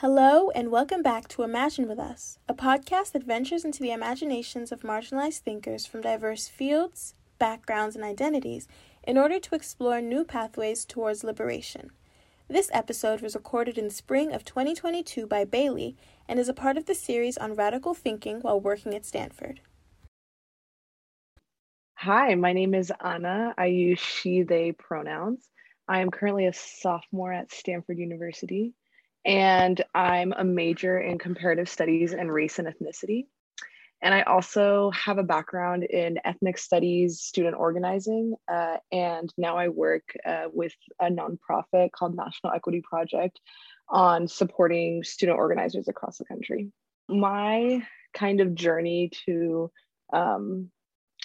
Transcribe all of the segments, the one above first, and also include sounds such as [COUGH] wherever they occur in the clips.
Hello, and welcome back to Imagine with Us, a podcast that ventures into the imaginations of marginalized thinkers from diverse fields, backgrounds, and identities in order to explore new pathways towards liberation. This episode was recorded in spring of 2022 by Bailey and is a part of the series on radical thinking while working at Stanford. Hi, my name is Ana. I use she, they pronouns. I am currently a sophomore at Stanford University and I'm a major in comparative studies and race and ethnicity. And I also have a background in ethnic studies, student organizing, uh, and now I work uh, with a nonprofit called National Equity Project on supporting student organizers across the country. My kind of journey to um,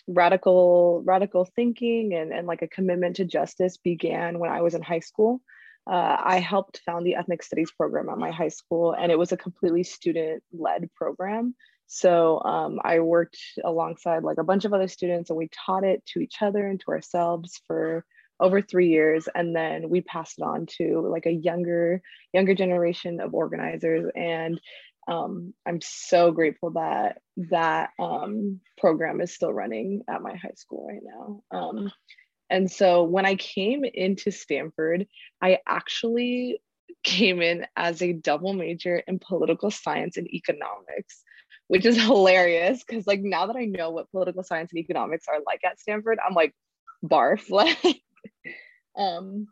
radical radical thinking and, and like a commitment to justice began when I was in high school uh, I helped found the ethnic studies program at my high school, and it was a completely student led program. So um, I worked alongside like a bunch of other students, and we taught it to each other and to ourselves for over three years, and then we passed it on to like a younger younger generation of organizers. And um, I'm so grateful that that um, program is still running at my high school right now. Um, and so when I came into Stanford, I actually came in as a double major in political science and economics, which is hilarious because like now that I know what political science and economics are like at Stanford, I'm like barf [LAUGHS] like um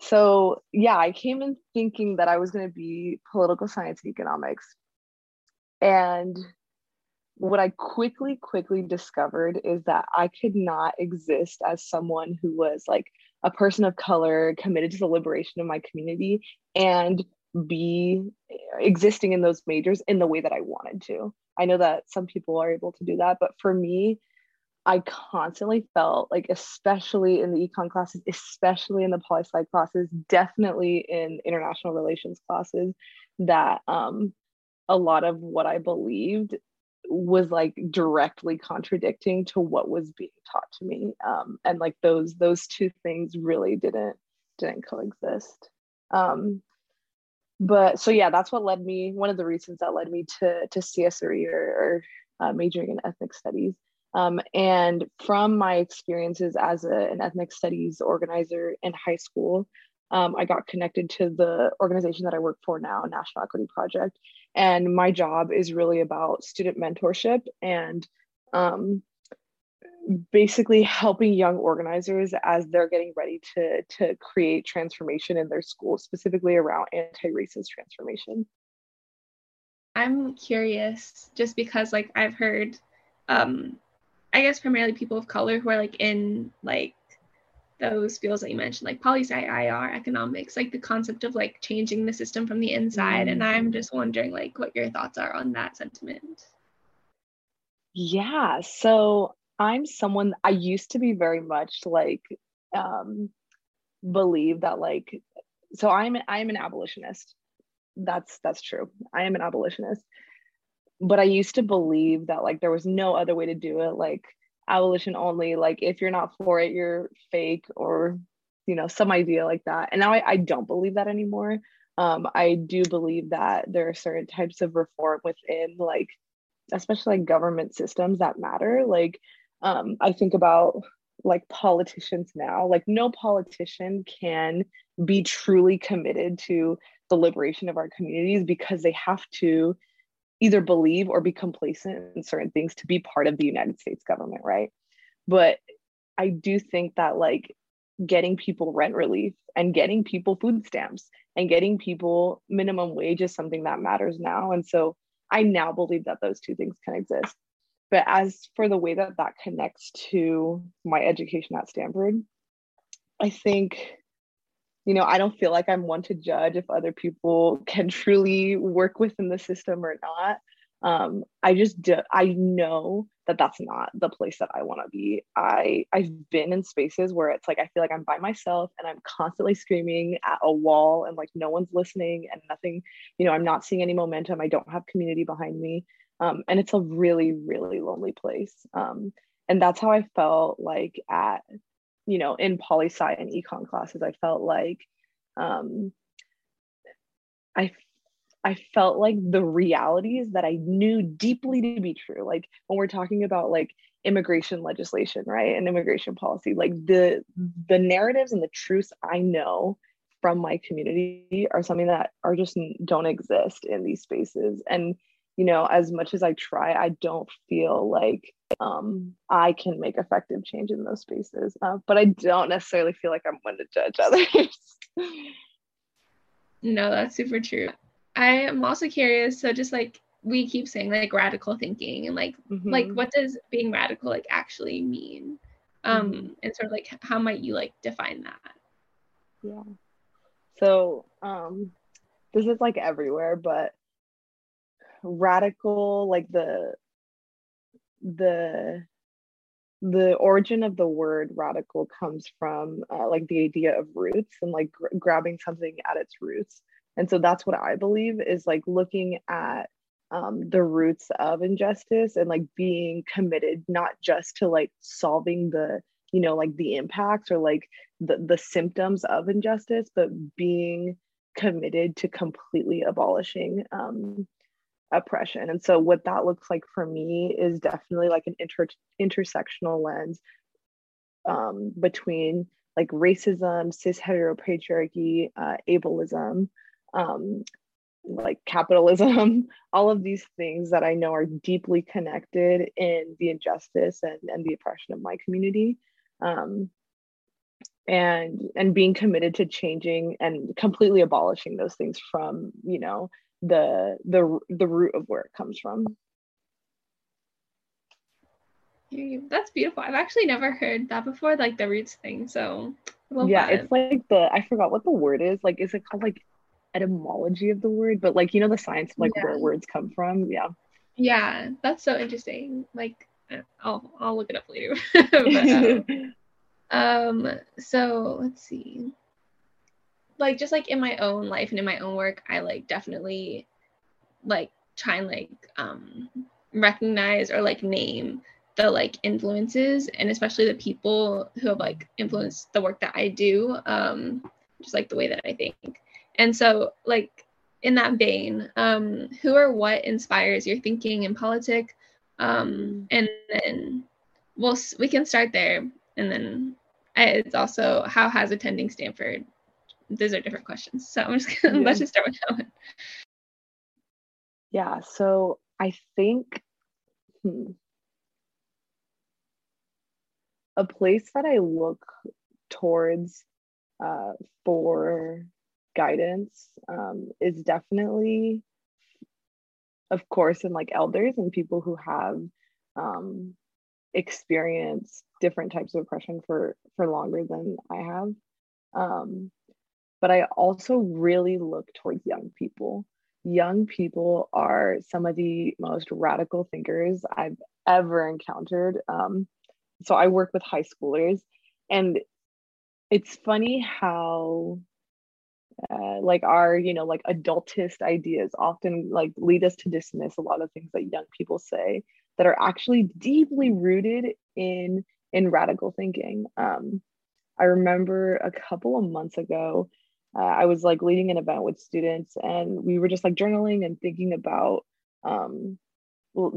so yeah, I came in thinking that I was going to be political science and economics. And what I quickly, quickly discovered is that I could not exist as someone who was like a person of color committed to the liberation of my community and be existing in those majors in the way that I wanted to. I know that some people are able to do that, but for me, I constantly felt like, especially in the econ classes, especially in the poli sci classes, definitely in international relations classes, that um, a lot of what I believed was like directly contradicting to what was being taught to me um, and like those those two things really didn't didn't coexist. Um, but so yeah that's what led me one of the reasons that led me to to CSRE or, or uh, majoring in ethnic studies. Um, and from my experiences as a, an ethnic studies organizer in high school um, I got connected to the organization that I work for now, National Equity Project. And my job is really about student mentorship and um, basically helping young organizers as they're getting ready to, to create transformation in their school, specifically around anti racist transformation. I'm curious just because, like, I've heard, um, I guess, primarily people of color who are like in like those fields that you mentioned, like poli sci, IR, economics, like the concept of like changing the system from the inside. And I'm just wondering like what your thoughts are on that sentiment. Yeah. So I'm someone I used to be very much like um believe that like so I'm I'm an abolitionist. That's that's true. I am an abolitionist. But I used to believe that like there was no other way to do it. Like abolition only like if you're not for it you're fake or you know some idea like that. And now i, I don't believe that anymore. Um, i do believe that there are certain types of reform within like especially like government systems that matter. Like um, i think about like politicians now. Like no politician can be truly committed to the liberation of our communities because they have to either believe or be complacent in certain things to be part of the United States government, right? But I do think that like getting people rent relief and getting people food stamps and getting people minimum wage is something that matters now. And so I now believe that those two things can exist. But as for the way that that connects to my education at Stanford, I think you know, I don't feel like I'm one to judge if other people [LAUGHS] can truly work within the system or not. Um, I just do, I know that that's not the place that I want to be. I I've been in spaces where it's like I feel like I'm by myself and I'm constantly screaming at a wall and like no one's listening and nothing, you know, I'm not seeing any momentum. I don't have community behind me. Um, and it's a really really lonely place. Um, and that's how I felt like at you know, in poli sci and econ classes, I felt like um, I I felt like the realities that I knew deeply to be true. Like when we're talking about like immigration legislation, right? And immigration policy, like the the narratives and the truths I know from my community are something that are just don't exist in these spaces. And you know, as much as I try, I don't feel like um, I can make effective change in those spaces. Uh, but I don't necessarily feel like I'm one to judge [LAUGHS] others. no, that's super true. I am also curious. So just like we keep saying like radical thinking and like mm-hmm. like what does being radical like actually mean? Um mm-hmm. and sort of like how might you like define that? Yeah. So um this is like everywhere, but radical like the the the origin of the word radical comes from uh, like the idea of roots and like gr- grabbing something at its roots. And so that's what I believe is like looking at um, the roots of injustice and like being committed not just to like solving the you know like the impacts or like the, the symptoms of injustice but being committed to completely abolishing um, oppression and so what that looks like for me is definitely like an inter- intersectional lens um, between like racism cis heteropatriarchy uh, ableism um, like capitalism, [LAUGHS] all of these things that I know are deeply connected in the injustice and, and the oppression of my community. Um, and and being committed to changing and completely abolishing those things from you know the the the root of where it comes from that's beautiful i've actually never heard that before like the roots thing so yeah that. it's like the i forgot what the word is like is it called like etymology of the word, but like you know the science of like yeah. where words come from. Yeah. Yeah, that's so interesting. Like uh, I'll I'll look it up later. [LAUGHS] but, um, [LAUGHS] um so let's see. Like just like in my own life and in my own work, I like definitely like try and like um recognize or like name the like influences and especially the people who have like influenced the work that I do um just like the way that I think and so, like in that vein, um, who or what inspires your thinking in politics? Um, and then we'll we can start there, and then it's also how has attending Stanford. Those are different questions, so I'm just [LAUGHS] gonna, yeah. let's just start with that one. Yeah. So I think. Hmm, a place that I look towards uh, for guidance um, is definitely of course in like elders and people who have um, experienced different types of oppression for for longer than i have um, but i also really look towards young people. Young people are some of the most radical thinkers i've ever encountered. Um, so i work with high schoolers and it's funny how uh, like our you know like adultist ideas often like lead us to dismiss a lot of things that young people say that are actually deeply rooted in in radical thinking. Um, i remember a couple of months ago uh, i was like leading an event with students and we were just like journaling and thinking about um,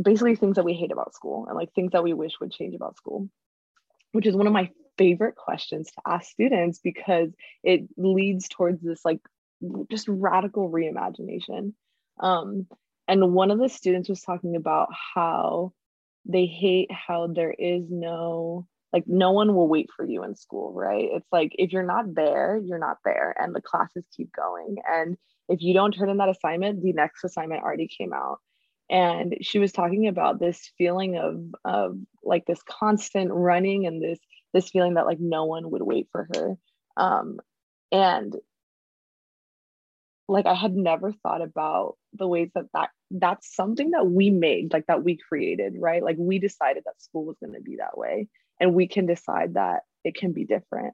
basically things that we hate about school and like things that we wish would change about school which is one of my favorite questions to ask students because it leads towards this like just radical reimagination. Um, and one of the students was talking about how they hate how there is no like no one will wait for you in school right? It's like if you're not there you're not there and the classes keep going. And if you don't turn in that assignment the next assignment already came out. And she was talking about this feeling of of like this constant running and this this feeling that like no one would wait for her. Um and like i had never thought about the ways that that that's something that we made like that we created right? Like we decided that school was going to be that way and we can decide that it can be different.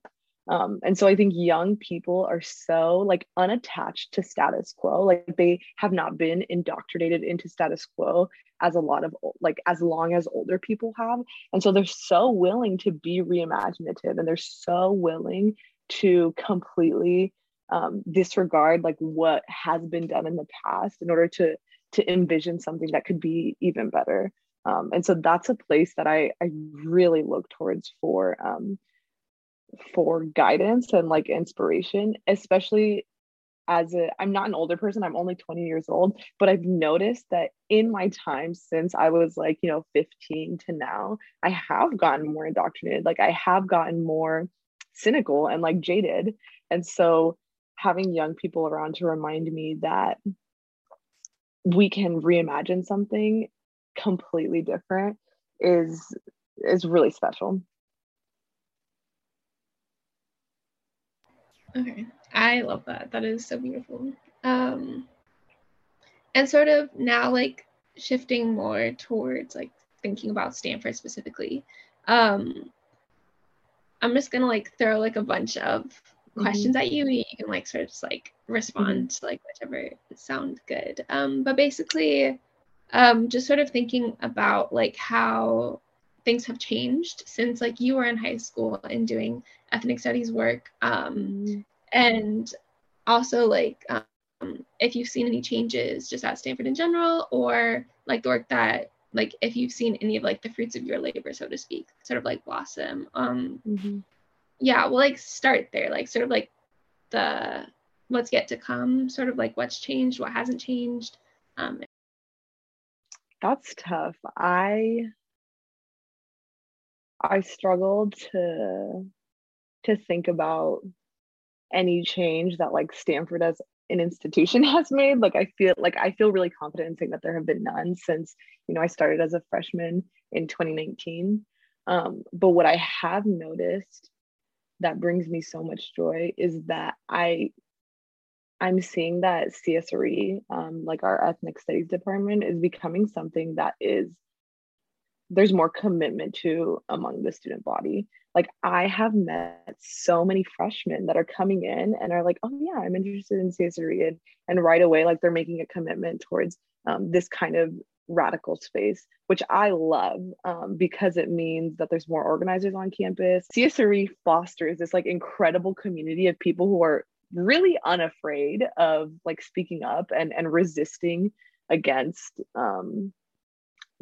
Um, and so i think young people are so like unattached to status quo. Like they have not been indoctrinated into status quo as a lot of like as long as older people have. And so they're so willing to be reimaginative and they're so willing to completely um, disregard like what has been done in the past in order to to envision something that could be even better um, and so that's a place that I, I really look towards for um, for guidance and like inspiration especially as a i'm not an older person i'm only 20 years old but i've noticed that in my time since i was like you know 15 to now i have gotten more indoctrinated like i have gotten more cynical and like jaded. And so having young people around to remind me that we can reimagine something completely different is is really special okay I love that. That is so beautiful. Um, and sort of now, like shifting more towards like thinking about Stanford specifically. Um, I'm just gonna like throw like a bunch of mm-hmm. questions at you. And you can like sort of just like respond mm-hmm. to like whichever sound good. Um, but basically, um, just sort of thinking about like how things have changed since like you were in high school and doing ethnic studies work um, and also like um, if you've seen any changes just at Stanford in general, or like the work that like if you've seen any of like the fruits of your labor, so to speak, sort of like blossom. Um, mm-hmm. Yeah, we'll like start there, like sort of like the what's yet to come, sort of like what's changed, what hasn't changed. Um, That's tough. I I struggled to to think about any change that like Stanford as an institution [LAUGHS] has made. Like I feel like I feel really confident in saying that there have been none since you know I started as a freshman in 2019. Um, but what I have noticed that brings me so much joy is that I I'm seeing that CSRE, um, like our ethnic studies department, is becoming something that is there's more commitment to among the student body like I have met so many freshmen that are coming in and are like, oh yeah, I'm interested in CSRE and, and right away, like they're making a commitment towards um, this kind of radical space, which I love um, because it means that there's more organizers on campus. CSRE fosters this like incredible community of people who are really unafraid of like speaking up and and resisting against um,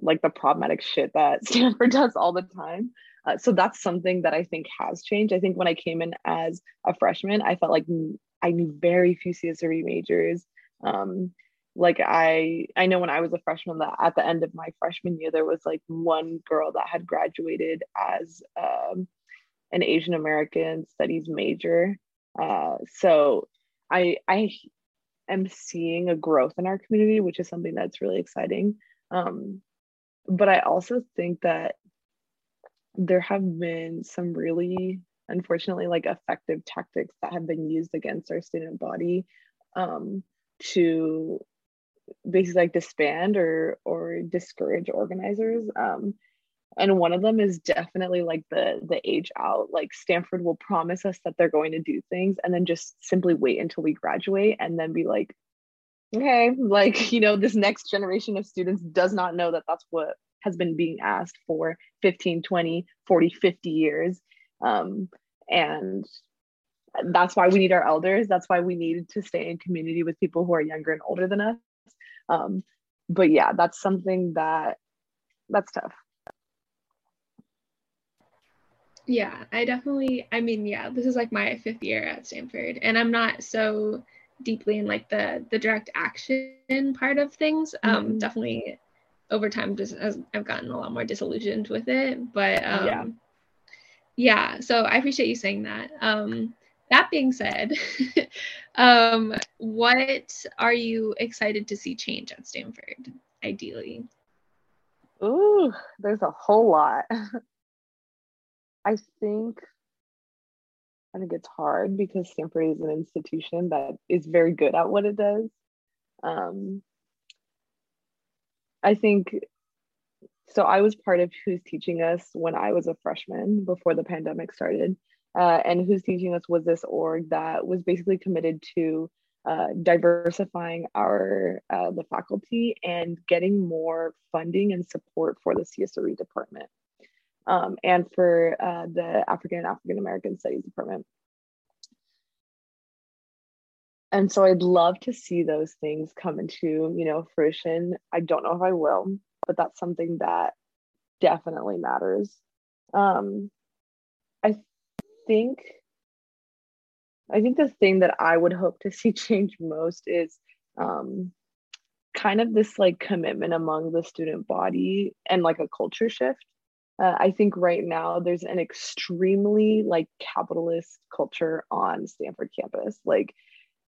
like the problematic shit that [LAUGHS] Stanford does all the time. Uh, so that's something that I think has changed. I think when I came in as a freshman, I felt like I knew very few CSRE majors. Um, like I, I know when I was a freshman that at the end of my freshman year, there was like one girl that had graduated as um, an Asian American studies major. Uh, so I, I am seeing a growth in our community, which is something that's really exciting. Um, but I also think that there have been some really unfortunately like effective tactics that have been used against our student body um, to basically like disband or or discourage organizers um, and one of them is definitely like the the age out. Like stanford will promise us that they're going to do things and then just simply wait until we graduate and then be like okay like [LAUGHS] you know this next generation of students does not know that that's what has been being asked for 15 20 40 50 years. Um, and that's why we need our elders. That's why we need to stay in community with people who are younger and older than us. Um, but yeah that's something that that's tough yeah i definitely i mean yeah this is like my fifth year at stanford and i'm not so deeply in like the the direct action part of things um mm-hmm. definitely over time just as I've gotten a lot more disillusioned with it. But um, yeah. yeah, so I appreciate you saying that. Um, that being said, [LAUGHS] um, what are you excited to see change at Stanford, ideally? Ooh, there's a whole lot. [LAUGHS] I think I think it's hard because Stanford is an institution that is very good at what it does. Um, I think so. I was part of Who's Teaching Us when I was a freshman before the pandemic started. Uh, and Who's Teaching Us was this org that was basically committed to uh, diversifying our uh, the faculty and getting more funding and support for the CSRE department um, and for uh, the African and African American Studies department. and so I'd love to see those things come into, you know, fruition. I don't know if I will, but that's something that definitely matters. Um, I think I think the thing that I would hope to see [LAUGHS] change most is um, kind of this like commitment among the student body and like a culture shift. Uh, I think right now there's an extremely like capitalist culture on Stanford campus. Like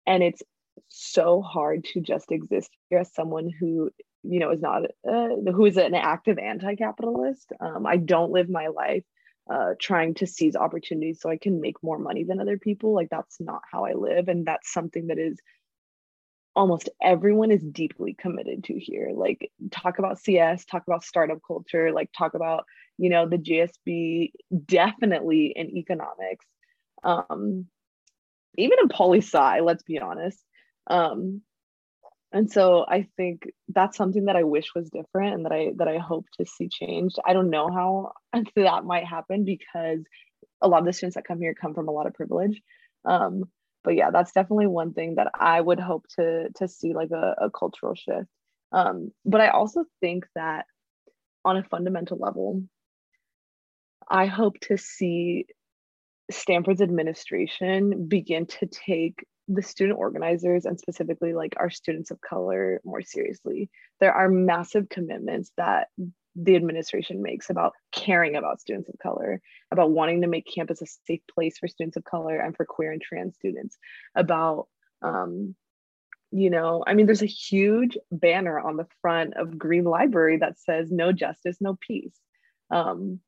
and it's so hard to just exist here as someone who you know is not uh, who is an active anti-capitalist um, i don't live my life uh, trying to seize opportunities so i can make more money than other people like that's not how i live and that's something that is almost everyone is deeply committed to here like talk about cs talk about startup culture like talk about you know the gsb definitely in economics um even in poli sci, let's be honest. Um, and so I think that's something that I wish was different and that I that I hope to see changed. I don't know how [LAUGHS] that might happen because a lot of the students that come here come from a lot of privilege. Um, but yeah, that's definitely one thing that I would hope to to see like a, a cultural shift. Um, but I also think that on a fundamental level, I hope to see Stanford's administration begin to take the student organizers and specifically like our students of color more seriously. There are massive commitments that the administration makes about caring about students of color, about wanting to make campus a safe place for students of color and for queer and trans students, about um, you know, I mean, there's a huge banner on the front of Green Library that says "No justice, no peace," um,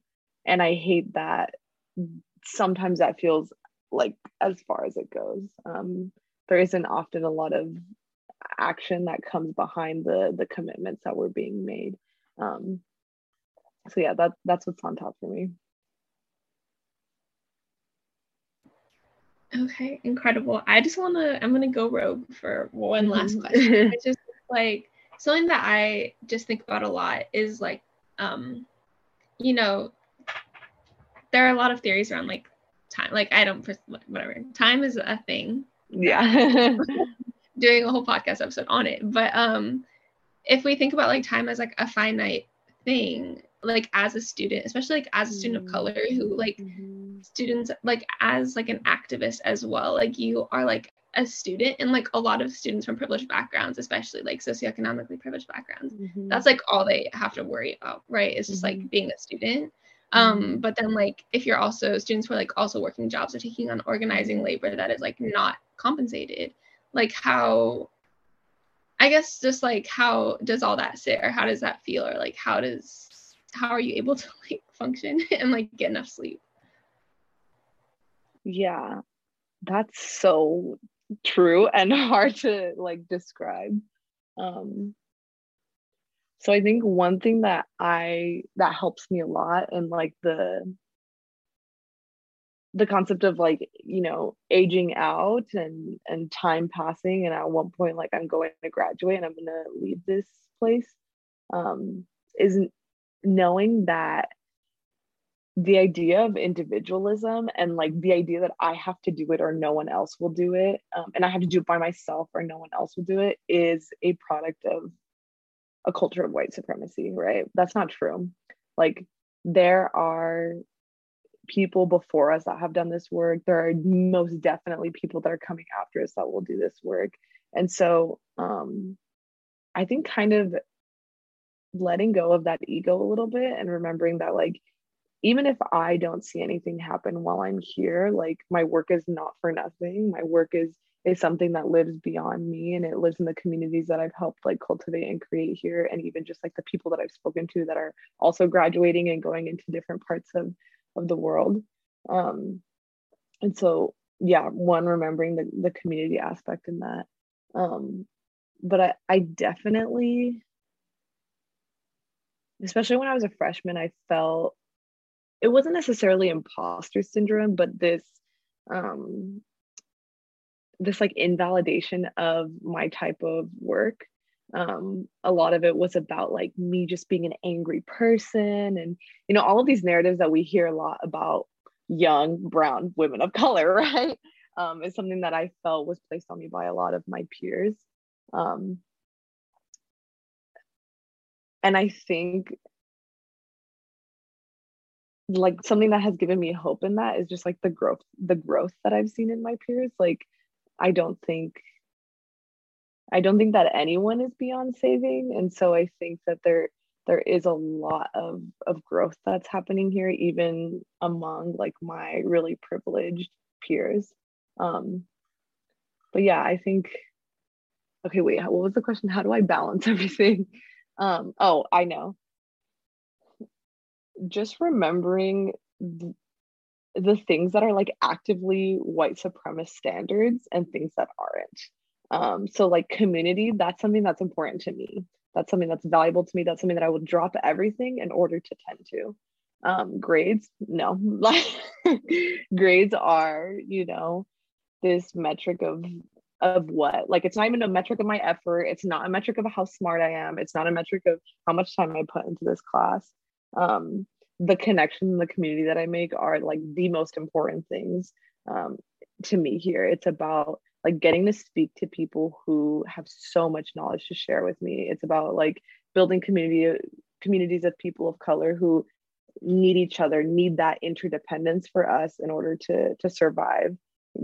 and I hate that sometimes that feels like as far as it goes. Um, there isn't often a lot of action that comes behind the the commitments that were being made. Um, so yeah, that that's what's on top for me. Okay, incredible. I just want to, I'm going to go rogue for one [LAUGHS] last question. It's just like something that I just think about a lot is like, um, you know, there are a lot of theories around like time. Like I don't whatever. Time is a thing. Yeah. [LAUGHS] doing a whole podcast episode on it. But um if we think about like time as like a finite thing, like as a student, especially like as a student of color who like mm-hmm. students like as like an activist as well, like you are like a student and like a lot of students from privileged backgrounds, especially like socioeconomically privileged backgrounds, mm-hmm. that's like all they have to worry about, right? it's just mm-hmm. like being a student. Um, mm-hmm. but then like if you're also students who are like also working jobs or taking on organizing labor that is like not compensated, like how I guess just like how does all that sit or how does that feel or like how does how are you able to [LAUGHS] like function [LAUGHS] and like get enough sleep? Yeah, that's so true and [LAUGHS] hard to like describe. Um so i think one thing that i that helps me a lot and like the the concept of like you know aging out and and time passing and at one point like i'm going to graduate and i'm going to leave this place um isn't knowing that the idea of individualism and like the idea that i have to do it or no one else will do it um, and i have to do it by myself or no one else will do it is a product of a culture of white supremacy, right? That's not true. Like there are people before us that have done this work. There are most definitely people that are coming after us that will do this work. And so um I think kind of letting go of that ego a little bit and remembering that like even if I don't see anything happen while I'm here, like my work is not for nothing. My work is is something that lives beyond me and it lives in the communities that I've helped like cultivate and create here and even just like the people that I've spoken to that are also graduating and going into different parts of of the world. Um and so yeah one remembering the the community aspect in that. Um but I I definitely especially when I was a freshman I felt it wasn't necessarily imposter syndrome but this um this like invalidation of my type of work um, a lot of it was about like me just being an angry person and you know all of these narratives that we hear a lot about young brown women of [LAUGHS] color right um, is something that I felt was placed on me by a lot of my peers. Um, and I think like something that has given me hope in that is just like the growth the growth that I've seen in my peers. Like I don't think I don't think that anyone is beyond saving. And so I think that there there is a lot of of growth that's happening here, even among like my really privileged peers. Um, but yeah, I think okay, wait, what was the question? How do I balance [LAUGHS] everything? Um, oh, I know. Just remembering the, the things that are like actively white supremacist standards and things that aren't. Um, so like community, that's something that's important to me. That's something that's valuable to me. That's something that I will drop everything in order to tend to. Um, grades, no. Like [LAUGHS] grades are, you know, this metric of of what like it's not even a metric of my effort it's not a metric of how smart i am it's not a metric of how much time i put into this class um, the connection and the community that i make are like the most important things um, to me here. It's about like getting to speak to people who have so much knowledge to share with me. It's about like building community communities of people of color who need each other need that interdependence for us in order to to survive.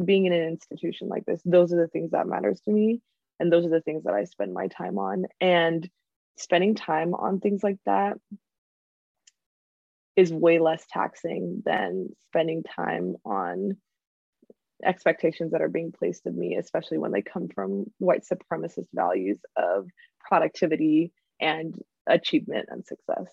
Being in an institution like this those are the things that matters to me and those are the things that i spend my time on. And spending time on things like that is way less taxing than spending time on expectations that are being placed of me especially when they come from white supremacist values of productivity and achievement and success